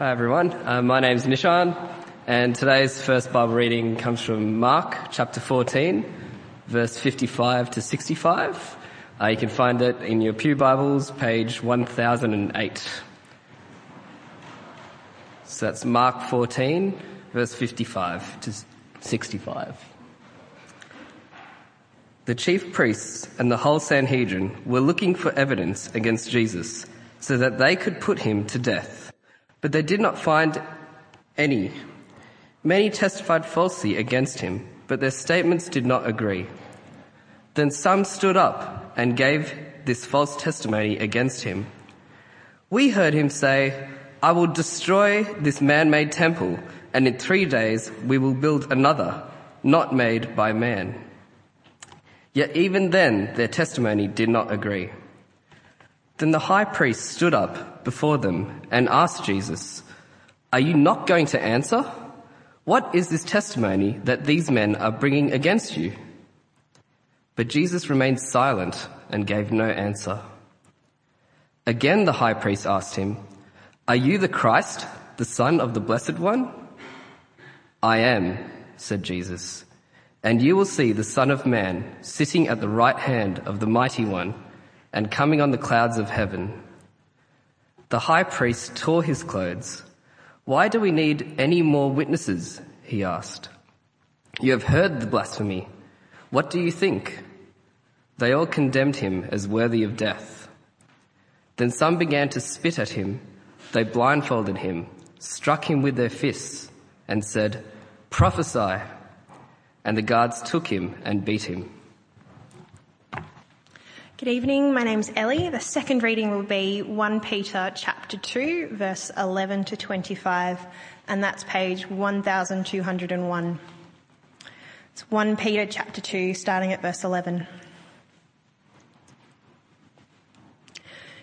Hi everyone, uh, my name is Nishan and today's first Bible reading comes from Mark chapter 14 verse 55 to 65. Uh, you can find it in your Pew Bibles, page 1008. So that's Mark 14 verse 55 to 65. The chief priests and the whole Sanhedrin were looking for evidence against Jesus so that they could put him to death. But they did not find any. Many testified falsely against him, but their statements did not agree. Then some stood up and gave this false testimony against him. We heard him say, I will destroy this man-made temple, and in three days we will build another, not made by man. Yet even then their testimony did not agree. Then the high priest stood up before them and asked Jesus, Are you not going to answer? What is this testimony that these men are bringing against you? But Jesus remained silent and gave no answer. Again, the high priest asked him, Are you the Christ, the Son of the Blessed One? I am, said Jesus, and you will see the Son of Man sitting at the right hand of the Mighty One and coming on the clouds of heaven. The high priest tore his clothes. Why do we need any more witnesses? He asked. You have heard the blasphemy. What do you think? They all condemned him as worthy of death. Then some began to spit at him. They blindfolded him, struck him with their fists, and said, Prophesy. And the guards took him and beat him. Good evening. My name's Ellie. The second reading will be 1 Peter chapter 2 verse 11 to 25 and that's page 1201. It's 1 Peter chapter 2 starting at verse 11.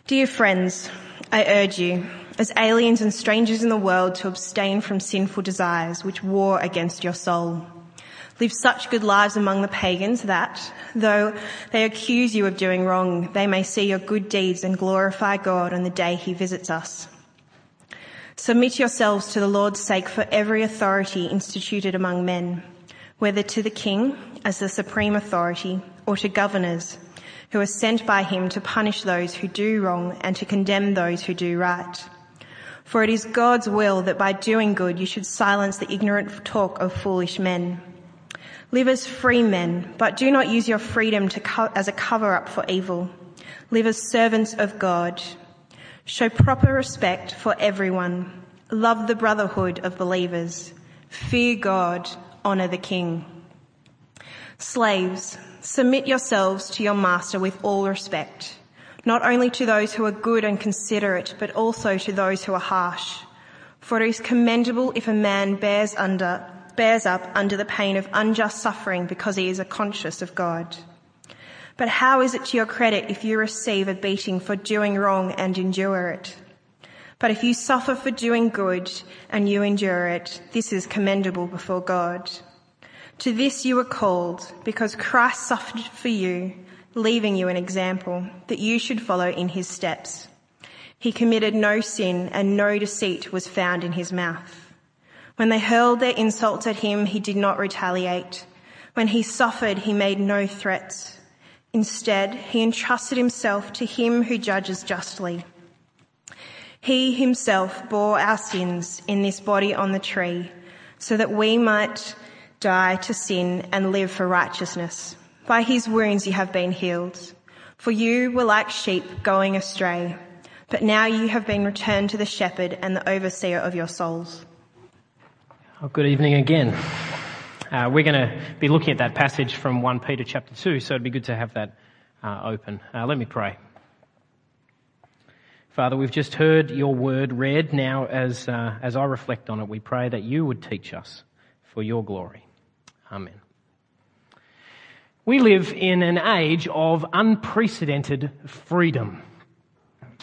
Dear friends, I urge you as aliens and strangers in the world to abstain from sinful desires which war against your soul. Live such good lives among the pagans that, though they accuse you of doing wrong, they may see your good deeds and glorify God on the day he visits us. Submit yourselves to the Lord's sake for every authority instituted among men, whether to the king as the supreme authority or to governors who are sent by him to punish those who do wrong and to condemn those who do right. For it is God's will that by doing good you should silence the ignorant talk of foolish men. Live as free men, but do not use your freedom co- as a cover up for evil. Live as servants of God. Show proper respect for everyone. Love the brotherhood of believers. Fear God. Honor the king. Slaves, submit yourselves to your master with all respect, not only to those who are good and considerate, but also to those who are harsh. For it is commendable if a man bears under bears up under the pain of unjust suffering because he is a conscious of God. But how is it to your credit if you receive a beating for doing wrong and endure it? But if you suffer for doing good and you endure it, this is commendable before God. To this you were called because Christ suffered for you, leaving you an example that you should follow in his steps. He committed no sin and no deceit was found in his mouth. When they hurled their insults at him, he did not retaliate. When he suffered, he made no threats. Instead, he entrusted himself to him who judges justly. He himself bore our sins in this body on the tree so that we might die to sin and live for righteousness. By his wounds you have been healed. For you were like sheep going astray, but now you have been returned to the shepherd and the overseer of your souls. Well, good evening again. Uh, we're going to be looking at that passage from 1 Peter chapter 2, so it'd be good to have that uh, open. Uh, let me pray. Father, we've just heard your word read. Now, as, uh, as I reflect on it, we pray that you would teach us for your glory. Amen. We live in an age of unprecedented freedom.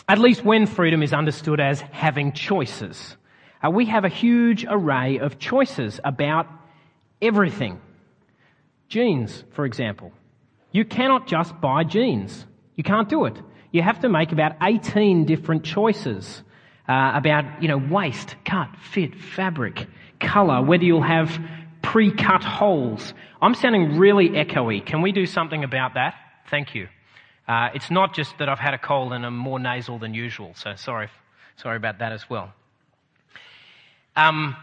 At least when freedom is understood as having choices. Uh, we have a huge array of choices about everything. Jeans, for example. You cannot just buy jeans. You can't do it. You have to make about 18 different choices. uh, about, you know, waist, cut, fit, fabric, color, whether you'll have pre-cut holes. I'm sounding really echoey. Can we do something about that? Thank you. Uh, it's not just that I've had a cold and I'm more nasal than usual, so sorry, sorry about that as well. Um,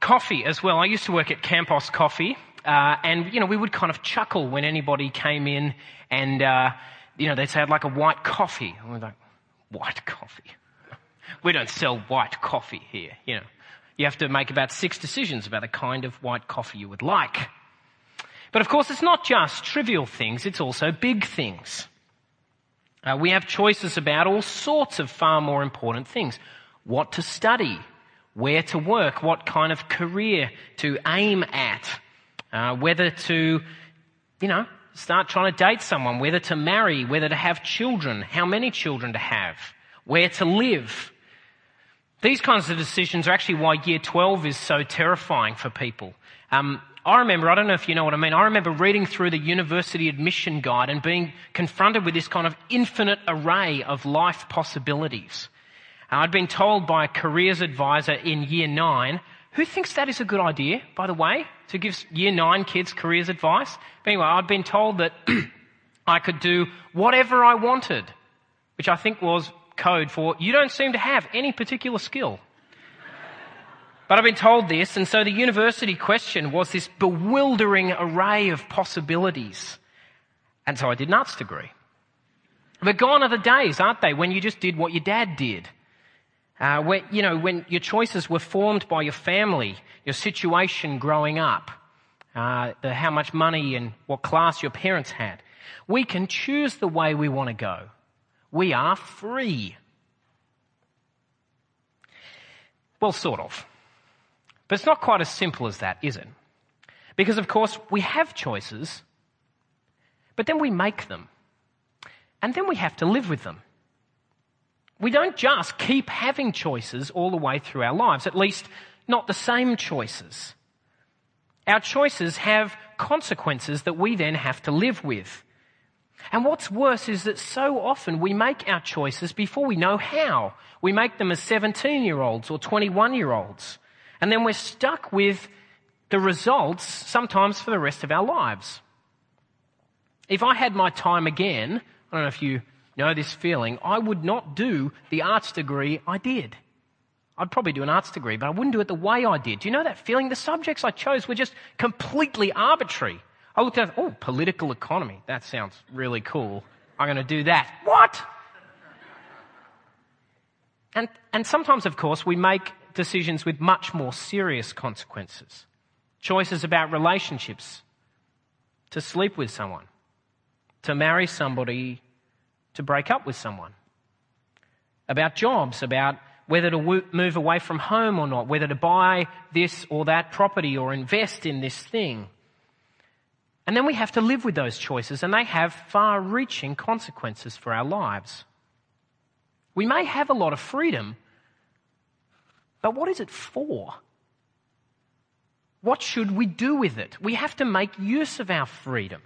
coffee as well. I used to work at Campos Coffee, uh, and you know we would kind of chuckle when anybody came in and uh, you know they'd say I'd like a white coffee. And we're like, white coffee? we don't sell white coffee here. You know, you have to make about six decisions about the kind of white coffee you would like. But of course, it's not just trivial things; it's also big things. Uh, we have choices about all sorts of far more important things. What to study, where to work, what kind of career to aim at, uh, whether to, you know, start trying to date someone, whether to marry, whether to have children, how many children to have, where to live. These kinds of decisions are actually why year 12 is so terrifying for people. Um, I remember, I don't know if you know what I mean, I remember reading through the university admission guide and being confronted with this kind of infinite array of life possibilities. I'd been told by a careers advisor in year nine, who thinks that is a good idea, by the way, to give year nine kids careers advice? But anyway, I'd been told that I could do whatever I wanted, which I think was code for you don't seem to have any particular skill. But I've been told this, and so the university question was this bewildering array of possibilities. And so I did an arts degree. But gone are the days, aren't they, when you just did what your dad did. Uh, where, you know, when your choices were formed by your family, your situation growing up, uh, the, how much money and what class your parents had. We can choose the way we want to go. We are free. Well, sort of. But it's not quite as simple as that, is it? Because, of course, we have choices, but then we make them. And then we have to live with them. We don't just keep having choices all the way through our lives, at least not the same choices. Our choices have consequences that we then have to live with. And what's worse is that so often we make our choices before we know how. We make them as 17 year olds or 21 year olds. And then we're stuck with the results sometimes for the rest of our lives. If I had my time again, I don't know if you know this feeling, I would not do the arts degree I did. I'd probably do an arts degree, but I wouldn't do it the way I did. Do you know that feeling? The subjects I chose were just completely arbitrary. I looked at, oh, political economy. That sounds really cool. I'm going to do that. What? And, and sometimes, of course, we make decisions with much more serious consequences. Choices about relationships, to sleep with someone, to marry somebody, to break up with someone, about jobs, about whether to move away from home or not, whether to buy this or that property or invest in this thing. And then we have to live with those choices, and they have far reaching consequences for our lives. We may have a lot of freedom, but what is it for? What should we do with it? We have to make use of our freedom.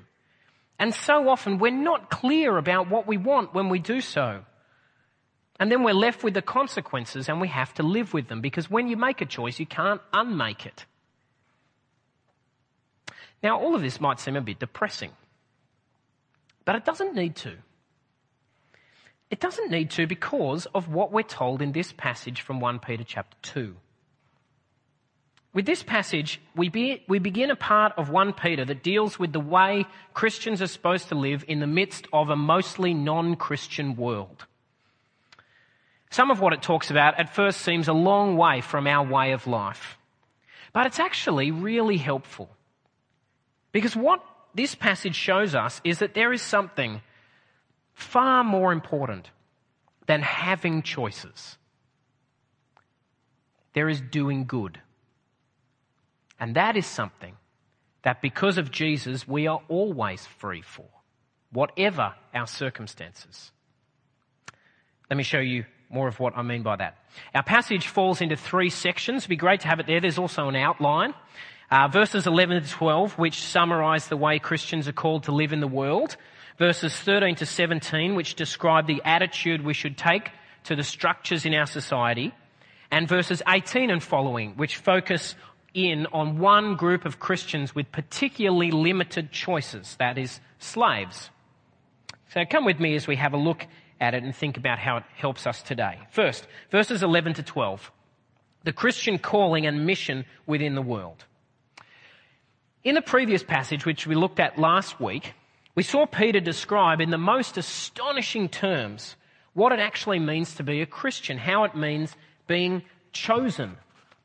And so often we're not clear about what we want when we do so. And then we're left with the consequences and we have to live with them because when you make a choice, you can't unmake it. Now, all of this might seem a bit depressing, but it doesn't need to. It doesn't need to because of what we're told in this passage from 1 Peter chapter 2. With this passage, we, be, we begin a part of 1 Peter that deals with the way Christians are supposed to live in the midst of a mostly non-Christian world. Some of what it talks about at first seems a long way from our way of life. But it's actually really helpful. Because what this passage shows us is that there is something far more important than having choices. There is doing good. And that is something that because of Jesus, we are always free for, whatever our circumstances. Let me show you more of what I mean by that. Our passage falls into three sections. It'd be great to have it there. There's also an outline. Uh, verses 11 to 12, which summarize the way Christians are called to live in the world verses 13 to 17, which describe the attitude we should take to the structures in our society. and verses 18 and following, which focus in on one group of Christians with particularly limited choices, that is, slaves. So come with me as we have a look at it and think about how it helps us today. First, verses 11 to 12. The Christian calling and mission within the world. In the previous passage, which we looked at last week, we saw Peter describe in the most astonishing terms what it actually means to be a Christian, how it means being chosen,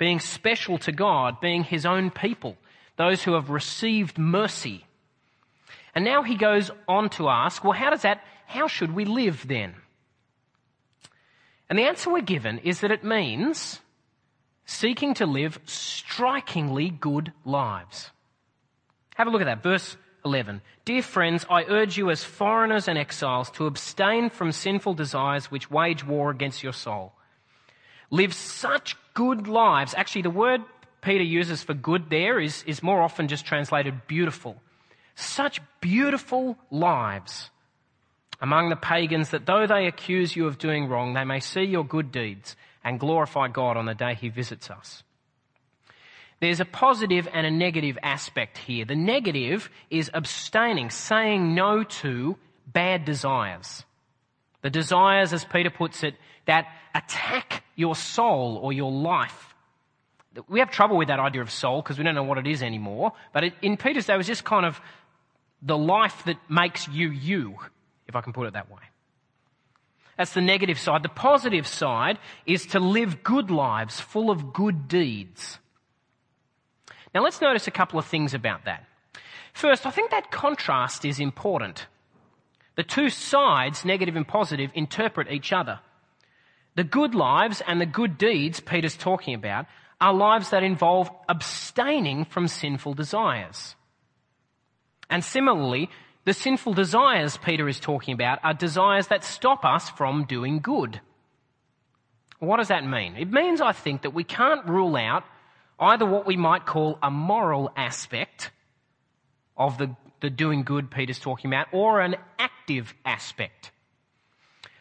being special to God, being his own people, those who have received mercy. And now he goes on to ask, well, how does that, how should we live then? And the answer we're given is that it means seeking to live strikingly good lives. Have a look at that. Verse 11. Dear friends, I urge you as foreigners and exiles to abstain from sinful desires which wage war against your soul. Live such good lives. Actually, the word Peter uses for good there is, is more often just translated beautiful. Such beautiful lives among the pagans that though they accuse you of doing wrong, they may see your good deeds and glorify God on the day he visits us. There's a positive and a negative aspect here. The negative is abstaining, saying no to bad desires. The desires, as Peter puts it, that attack your soul or your life. We have trouble with that idea of soul because we don't know what it is anymore. But it, in Peter's day, it was just kind of the life that makes you you, if I can put it that way. That's the negative side. The positive side is to live good lives full of good deeds. Now let's notice a couple of things about that. First, I think that contrast is important. The two sides, negative and positive, interpret each other. The good lives and the good deeds Peter's talking about are lives that involve abstaining from sinful desires. And similarly, the sinful desires Peter is talking about are desires that stop us from doing good. What does that mean? It means, I think, that we can't rule out either what we might call a moral aspect of the, the doing good Peter's talking about, or an active aspect.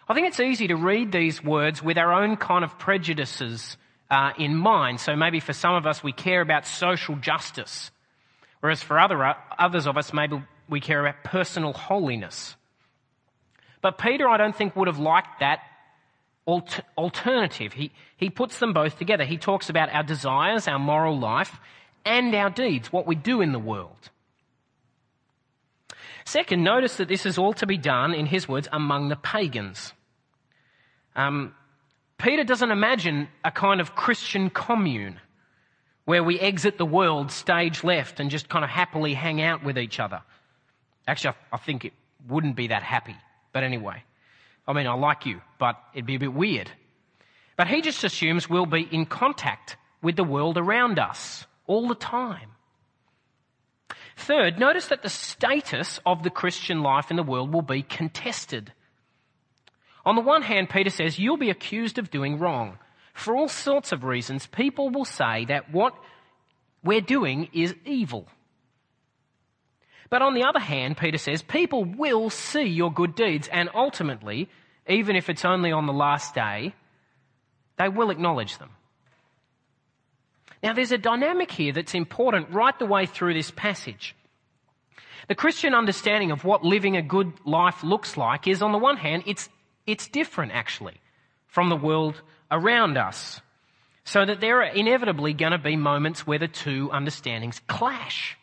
I think it's easy to read these words with our own kind of prejudices uh, in mind. So maybe for some of us, we care about social justice, whereas for other, others of us, maybe we care about personal holiness. But Peter, I don't think, would have liked that alternative. He, he puts them both together. He talks about our desires, our moral life, and our deeds, what we do in the world. Second, notice that this is all to be done, in his words, among the pagans. Um, Peter doesn't imagine a kind of Christian commune where we exit the world stage left and just kind of happily hang out with each other. Actually, I think it wouldn't be that happy. But anyway. I mean, I like you, but it'd be a bit weird. But he just assumes we'll be in contact with the world around us all the time. Third, notice that the status of the Christian life in the world will be contested. On the one hand, Peter says you'll be accused of doing wrong. For all sorts of reasons, people will say that what we're doing is evil. But on the other hand, Peter says, people will see your good deeds, and ultimately, even if it's only on the last day, they will acknowledge them. Now, there's a dynamic here that's important right the way through this passage. The Christian understanding of what living a good life looks like is, on the one hand, it's, it's different actually from the world around us. So that there are inevitably going to be moments where the two understandings clash.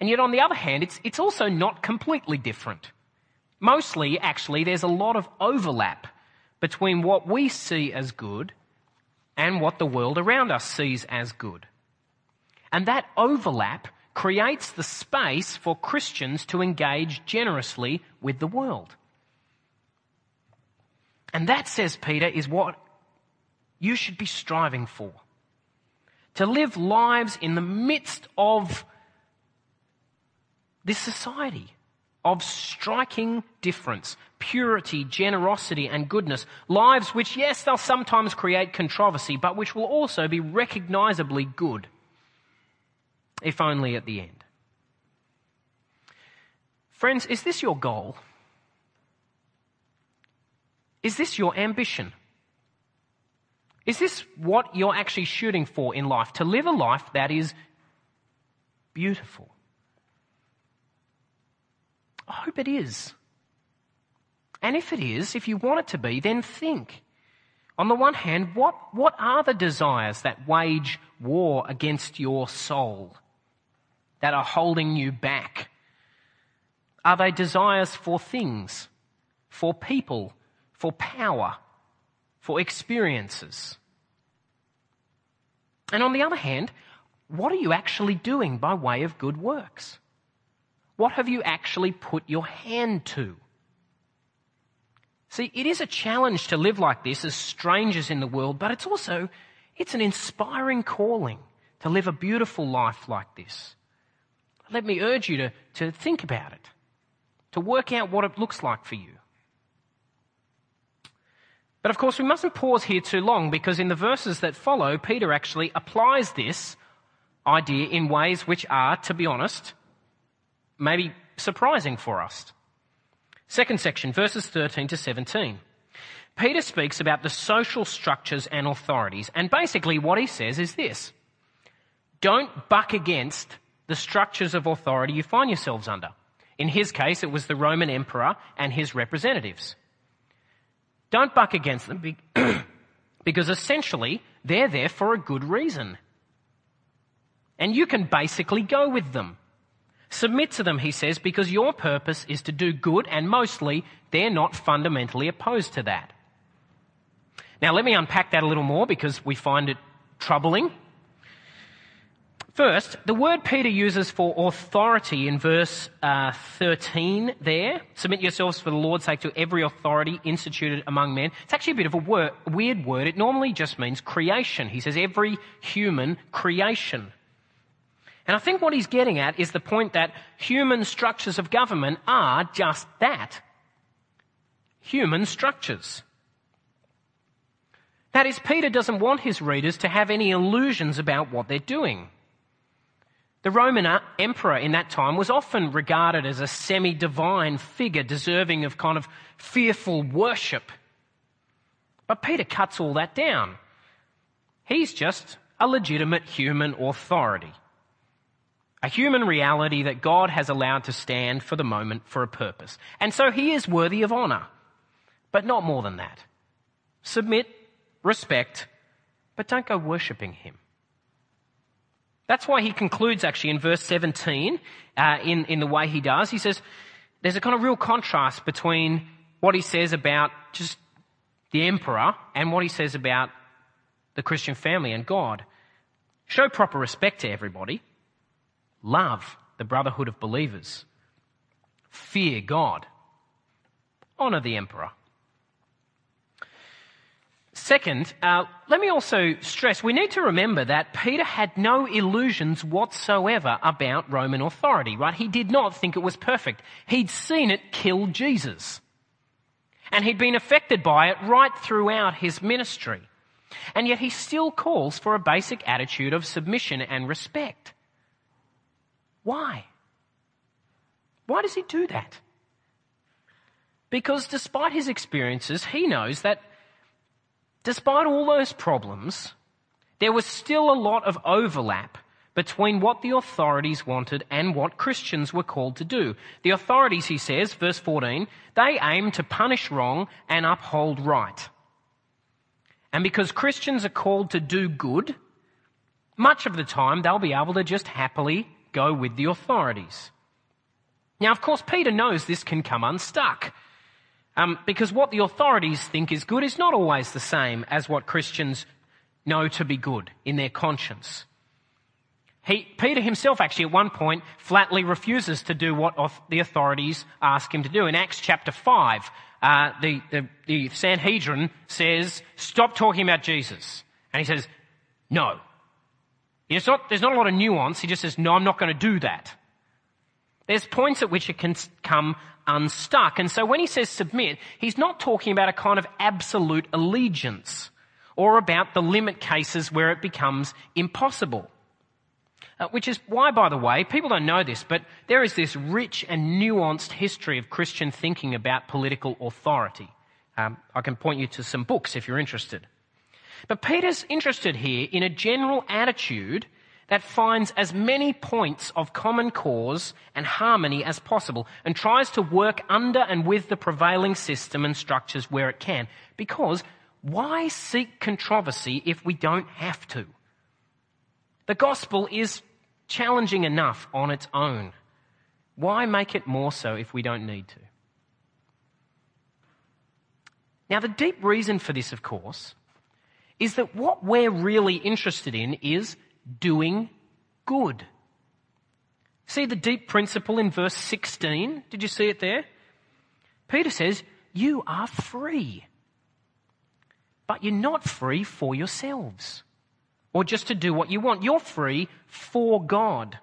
And yet, on the other hand, it's, it's also not completely different. Mostly, actually, there's a lot of overlap between what we see as good and what the world around us sees as good. And that overlap creates the space for Christians to engage generously with the world. And that, says Peter, is what you should be striving for. To live lives in the midst of this society of striking difference, purity, generosity, and goodness. Lives which, yes, they'll sometimes create controversy, but which will also be recognizably good, if only at the end. Friends, is this your goal? Is this your ambition? Is this what you're actually shooting for in life? To live a life that is beautiful? I hope it is. And if it is, if you want it to be, then think. On the one hand, what, what are the desires that wage war against your soul, that are holding you back? Are they desires for things, for people, for power, for experiences? And on the other hand, what are you actually doing by way of good works? What have you actually put your hand to? See, it is a challenge to live like this as strangers in the world, but it's also, it's an inspiring calling to live a beautiful life like this. Let me urge you to, to think about it, to work out what it looks like for you. But of course, we mustn't pause here too long because in the verses that follow, Peter actually applies this idea in ways which are, to be honest, maybe surprising for us. Second section, verses 13 to 17. Peter speaks about the social structures and authorities, and basically what he says is this Don't buck against the structures of authority you find yourselves under. In his case, it was the Roman emperor and his representatives. Don't buck against them because essentially they're there for a good reason. And you can basically go with them. Submit to them, he says, because your purpose is to do good, and mostly they're not fundamentally opposed to that. Now, let me unpack that a little more because we find it troubling. First, the word Peter uses for authority in verse uh, 13 there, submit yourselves for the Lord's sake to every authority instituted among men. It's actually a bit of a word, weird word. It normally just means creation. He says every human creation. And I think what he's getting at is the point that human structures of government are just that. Human structures. That is, Peter doesn't want his readers to have any illusions about what they're doing. The Roman uh, emperor in that time was often regarded as a semi divine figure deserving of kind of fearful worship. But Peter cuts all that down. He's just a legitimate human authority a human reality that God has allowed to stand for the moment for a purpose. And so he is worthy of honor, but not more than that. Submit, respect, but don't go worshipping him. That's why he concludes actually in verse 17, uh, in, in the way he does. He says, there's a kind of real contrast between what he says about just the emperor and what he says about the Christian family and God. Show proper respect to everybody, Love the brotherhood of believers. Fear God. Honor the emperor. Second, uh, let me also stress we need to remember that Peter had no illusions whatsoever about Roman authority, right? He did not think it was perfect. He'd seen it kill Jesus. And he'd been affected by it right throughout his ministry. And yet he still calls for a basic attitude of submission and respect. Why? Why does he do that? Because despite his experiences, he knows that despite all those problems, there was still a lot of overlap between what the authorities wanted and what Christians were called to do. The authorities, he says, verse 14, they aim to punish wrong and uphold right. And because Christians are called to do good, much of the time they'll be able to just happily go with the authorities. Now, of course, Peter knows this can come unstuck. Um, because what the authorities think is good is not always the same as what Christians know to be good in their conscience. He, Peter himself actually at one point flatly refuses to do what the authorities ask him to do. In Acts chapter 5, uh, the, the, the Sanhedrin says, stop talking about Jesus. And he says, no, not, there's not a lot of nuance. He just says, no, I'm not going to do that. There's points at which it can come unstuck. And so when he says submit, he's not talking about a kind of absolute allegiance or about the limit cases where it becomes impossible. Uh, which is why, by the way, people don't know this, but there is this rich and nuanced history of Christian thinking about political authority. Um, I can point you to some books if you're interested. But Peter's interested here in a general attitude that finds as many points of common cause and harmony as possible and tries to work under and with the prevailing system and structures where it can. Because why seek controversy if we don't have to? The gospel is challenging enough on its own. Why make it more so if we don't need to? Now, the deep reason for this, of course, is that what we're really interested in is doing good. See the deep principle in verse 16? Did you see it there? Peter says, You are free. But you're not free for yourselves or just to do what you want. You're free for God.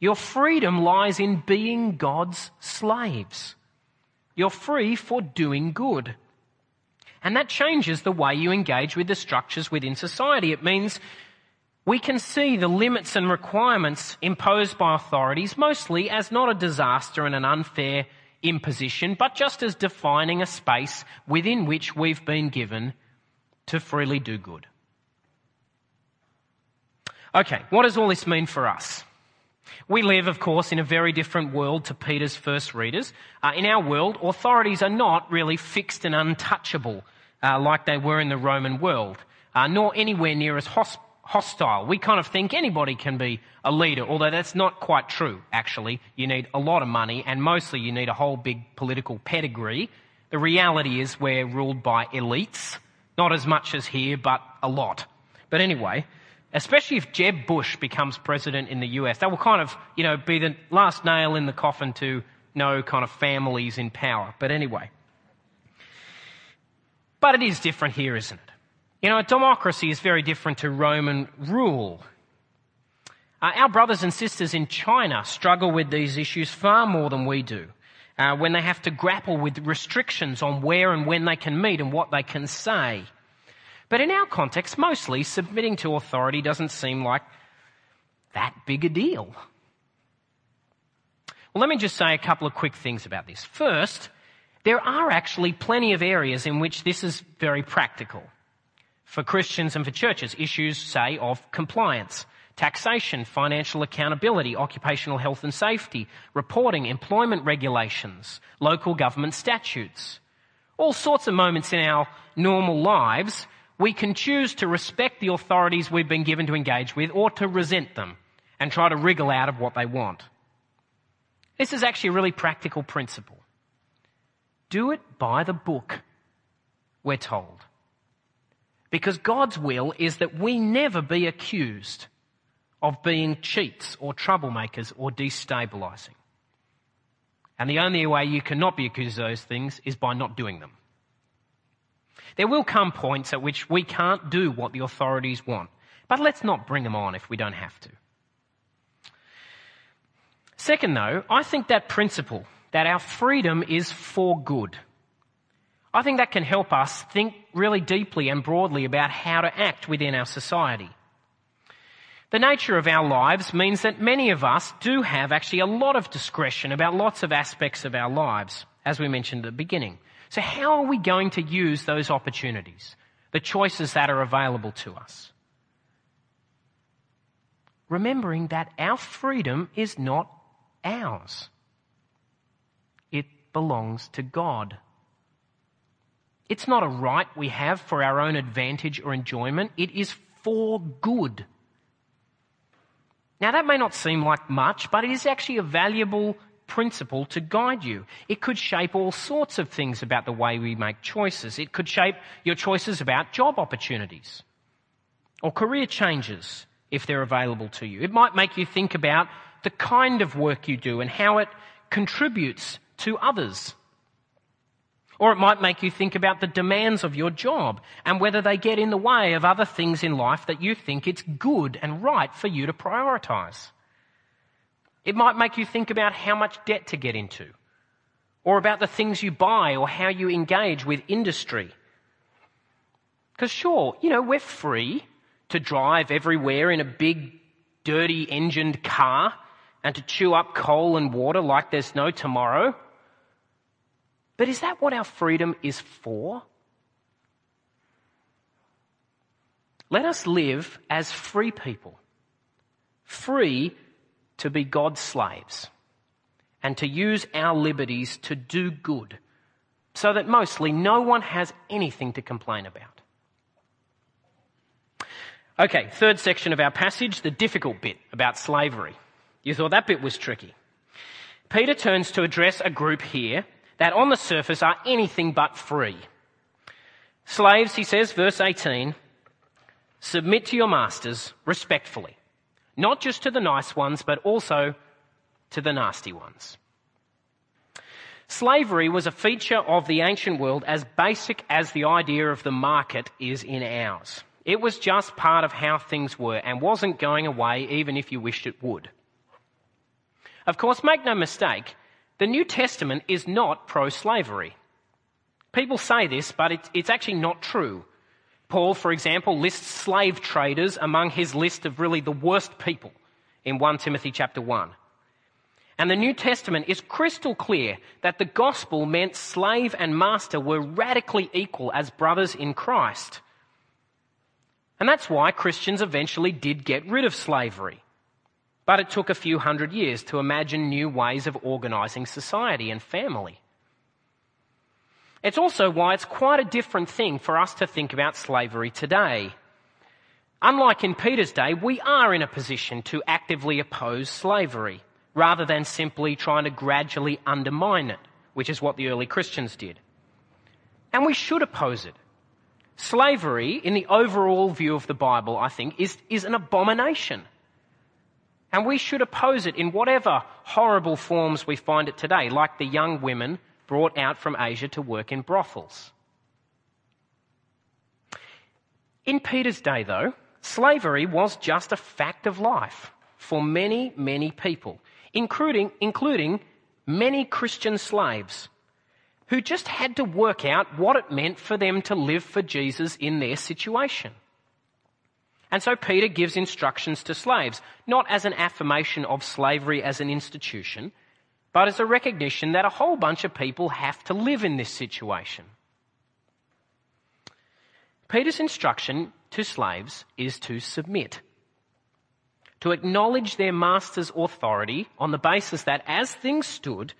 Your freedom lies in being God's slaves. You're free for doing good. And that changes the way you engage with the structures within society. It means we can see the limits and requirements imposed by authorities mostly as not a disaster and an unfair imposition, but just as defining a space within which we've been given to freely do good. Okay, what does all this mean for us? We live, of course, in a very different world to Peter's first readers. Uh, in our world, authorities are not really fixed and untouchable uh, like they were in the Roman world, uh, nor anywhere near as hostile hostile. We kind of think anybody can be a leader, although that's not quite true, actually. You need a lot of money, and mostly you need a whole big political pedigree. The reality is we're ruled by elites, not as much as here, but a lot. But anyway, especially if Jeb Bush becomes president in the US, that will kind of, you know, be the last nail in the coffin to no kind of families in power. But anyway. But it is different here, isn't it? You know, democracy is very different to Roman rule. Uh, our brothers and sisters in China struggle with these issues far more than we do. Uh, when they have to grapple with restrictions on where and when they can meet and what they can say. But in our context, mostly submitting to authority doesn't seem like that big a deal. Well, let me just say a couple of quick things about this. First, there are actually plenty of areas in which this is very practical for Christians and for churches. Issues, say, of compliance, taxation, financial accountability, occupational health and safety, reporting, employment regulations, local government statutes. All sorts of moments in our normal lives, we can choose to respect the authorities we've been given to engage with or to resent them and try to wriggle out of what they want. This is actually a really practical principle. Do it by the book, we're told. Because God's will is that we never be accused of being cheats or troublemakers or destabilizing. And the only way you cannot be accused of those things is by not doing them. There will come points at which we can't do what the authorities want, but let's not bring them on if we don't have to. Second, though, I think that principle that our freedom is for good I think that can help us think really deeply and broadly about how to act within our society. The nature of our lives means that many of us do have actually a lot of discretion about lots of aspects of our lives, as we mentioned at the beginning. So how are we going to use those opportunities, the choices that are available to us? Remembering that our freedom is not ours. It belongs to God. It's not a right we have for our own advantage or enjoyment. It is for good. Now that may not seem like much, but it is actually a valuable principle to guide you. It could shape all sorts of things about the way we make choices. It could shape your choices about job opportunities or career changes if they're available to you. It might make you think about the kind of work you do and how it contributes to others. Or it might make you think about the demands of your job and whether they get in the way of other things in life that you think it's good and right for you to prioritize. It might make you think about how much debt to get into, or about the things you buy, or how you engage with industry. Because sure, you know, we're free to drive everywhere in a big, dirty engined car and to chew up coal and water like there's no tomorrow. But is that what our freedom is for? Let us live as free people, free to be God's slaves and to use our liberties to do good so that mostly no one has anything to complain about. Okay, third section of our passage, the difficult bit about slavery. You thought that bit was tricky. Peter turns to address a group here that on the surface are anything but free. Slaves, he says, verse 18, submit to your masters respectfully, not just to the nice ones, but also to the nasty ones. Slavery was a feature of the ancient world as basic as the idea of the market is in ours. It was just part of how things were and wasn't going away even if you wished it would. Of course, make no mistake, the New Testament is not pro-slavery. People say this, but it's actually not true. Paul, for example, lists slave traders among his list of really the worst people in 1 Timothy chapter 1. And the New Testament is crystal clear that the gospel meant slave and master were radically equal as brothers in Christ. And that's why Christians eventually did get rid of slavery. But it took a few hundred years to imagine new ways of organizing society and family. It's also why it's quite a different thing for us to think about slavery today. Unlike in Peter's day, we are in a position to actively oppose slavery rather than simply trying to gradually undermine it, which is what the early Christians did. And we should oppose it. Slavery, in the overall view of the Bible, I think, is, is an abomination. And we should oppose it in whatever horrible forms we find it today, like the young women brought out from Asia to work in brothels. In Peter's day, though, slavery was just a fact of life for many, many people, including, including many Christian slaves who just had to work out what it meant for them to live for Jesus in their situation. And so Peter gives instructions to slaves, not as an affirmation of slavery as an institution, but as a recognition that a whole bunch of people have to live in this situation. Peter's instruction to slaves is to submit, to acknowledge their master's authority on the basis that as things stood,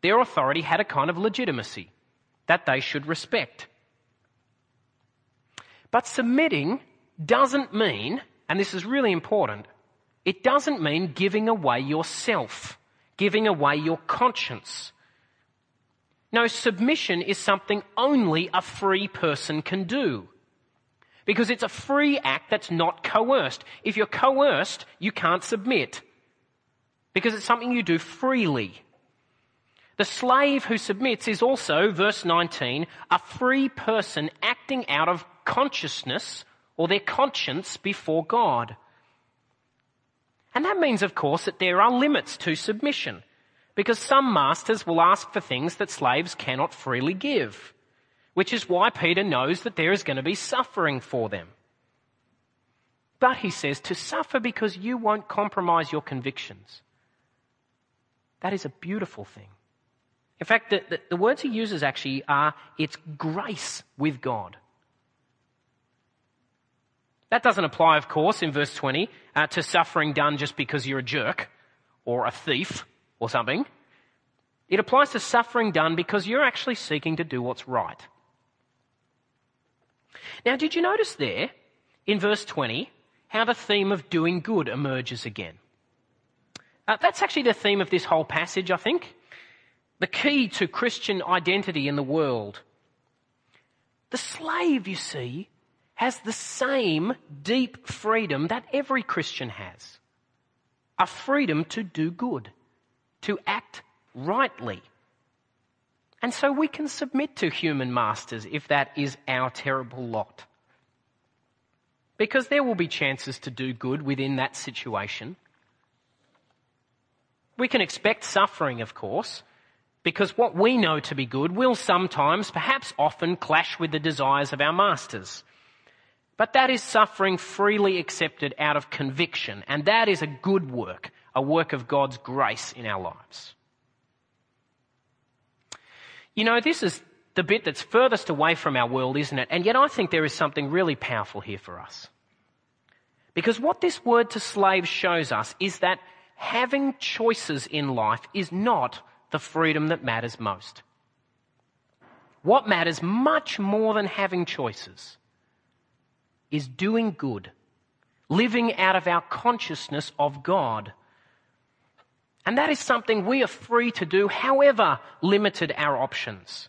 their authority had a kind of legitimacy that they should respect. But submitting doesn't mean, and this is really important, it doesn't mean giving away yourself, giving away your conscience. No, submission is something only a free person can do. Because it's a free act that's not coerced. If you're coerced, you can't submit. Because it's something you do freely. The slave who submits is also, verse 19, a free person acting out of consciousness or their conscience before God. And that means, of course, that there are limits to submission, because some masters will ask for things that slaves cannot freely give, which is why Peter knows that there is going to be suffering for them. But he says, to suffer because you won't compromise your convictions. That is a beautiful thing. In fact, the, the, the, words he uses actually are it's grace with God. That doesn't apply, of course, in verse 20, uh, to suffering done just because you're a jerk or a thief or something. It applies to suffering done because you're actually seeking to do what's right. Now, did you notice there in verse 20 how the theme of doing good emerges again? Uh, that's actually the theme of this whole passage, I think the key to Christian identity in the world. The slave, you see, has the same deep freedom that every Christian has. A freedom to do good, to act rightly. And so we can submit to human masters if that is our terrible lot. Because there will be chances to do good within that situation. We can expect suffering, of course, because what we know to be good will sometimes, perhaps often, clash with the desires of our masters. But that is suffering freely accepted out of conviction, and that is a good work, a work of God's grace in our lives. You know, this is the bit that's furthest away from our world, isn't it? And yet I think there is something really powerful here for us. Because what this word to slaves shows us is that having choices in life is not the freedom that matters most. What matters much more than having choices is doing good, living out of our consciousness of God. And that is something we are free to do, however limited our options.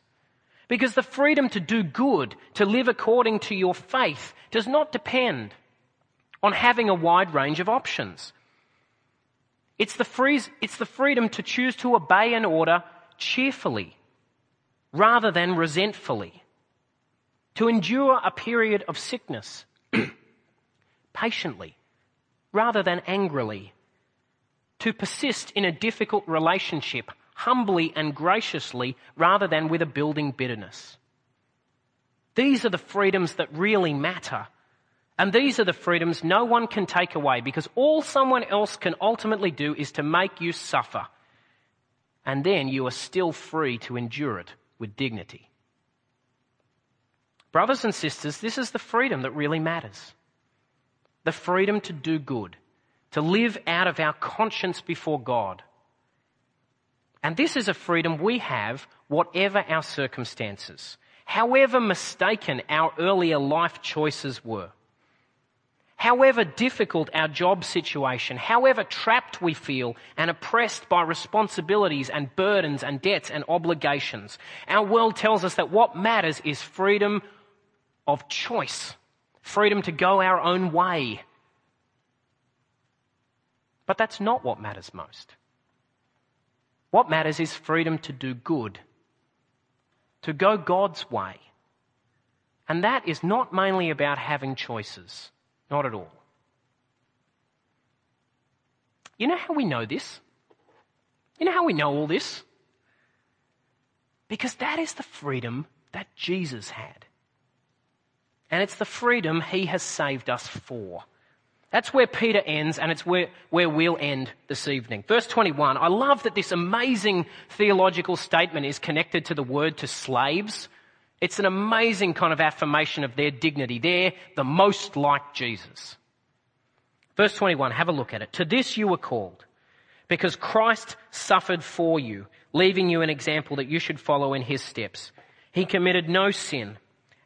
Because the freedom to do good, to live according to your faith, does not depend on having a wide range of options. It's the, free, it's the freedom to choose to obey an order cheerfully rather than resentfully, to endure a period of sickness patiently rather than angrily, to persist in a difficult relationship humbly and graciously rather than with a building bitterness. These are the freedoms that really matter. And these are the freedoms no one can take away because all someone else can ultimately do is to make you suffer. And then you are still free to endure it with dignity. Brothers and sisters, this is the freedom that really matters. The freedom to do good, to live out of our conscience before God. And this is a freedom we have whatever our circumstances, however mistaken our earlier life choices were. However difficult our job situation, however trapped we feel and oppressed by responsibilities and burdens and debts and obligations, our world tells us that what matters is freedom of choice, freedom to go our own way. But that's not what matters most. What matters is freedom to do good, to go God's way. And that is not mainly about having choices. Not at all. You know how we know this? You know how we know all this? Because that is the freedom that Jesus had. And it's the freedom he has saved us for. That's where Peter ends, and it's where, where we'll end this evening. Verse 21. I love that this amazing theological statement is connected to the word to slaves. It's an amazing kind of affirmation of their dignity. They're the most like Jesus. Verse 21, have a look at it. To this you were called, because Christ suffered for you, leaving you an example that you should follow in his steps. He committed no sin,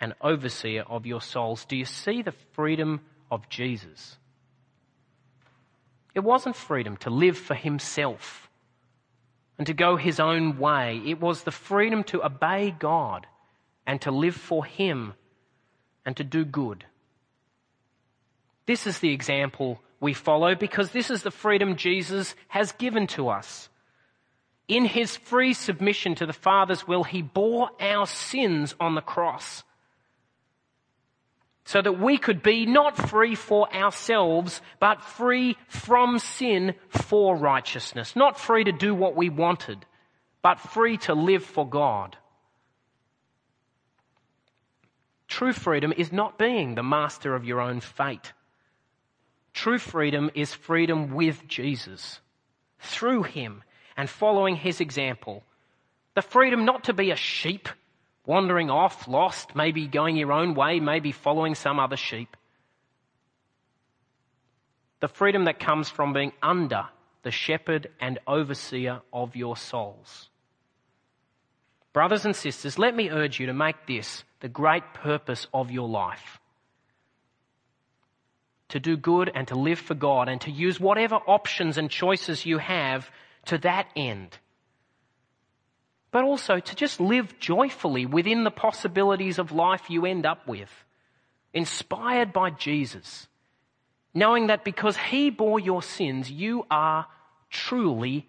and overseer of your souls. Do you see the freedom of Jesus? It wasn't freedom to live for himself and to go his own way. It was the freedom to obey God and to live for Him and to do good. This is the example we follow because this is the freedom Jesus has given to us. In his free submission to the Father's will, he bore our sins on the cross so that we could be not free for ourselves, but free from sin for righteousness. Not free to do what we wanted, but free to live for God. True freedom is not being the master of your own fate. True freedom is freedom with Jesus, through Him, and following His example. The freedom not to be a sheep, wandering off, lost, maybe going your own way, maybe following some other sheep. The freedom that comes from being under the shepherd and overseer of your souls. Brothers and sisters, let me urge you to make this the great purpose of your life. To do good and to live for God and to use whatever options and choices you have to that end. But also to just live joyfully within the possibilities of life you end up with, inspired by Jesus, knowing that because He bore your sins, you are truly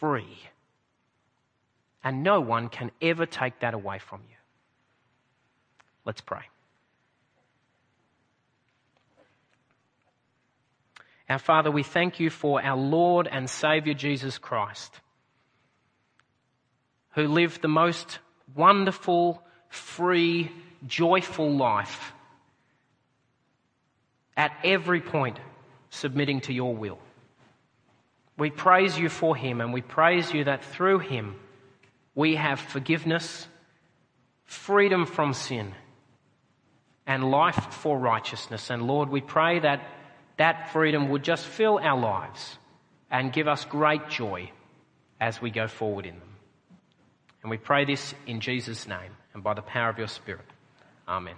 free and no one can ever take that away from you. Let's pray. Our Father, we thank you for our Lord and Saviour Jesus Christ, who lived the most wonderful, free, joyful life at every point submitting to your will. We praise you for him and we praise you that through him we have forgiveness, freedom from sin, and life for righteousness. And Lord, we pray that that freedom would just fill our lives and give us great joy as we go forward in them. And we pray this in Jesus' name and by the power of your Spirit. Amen.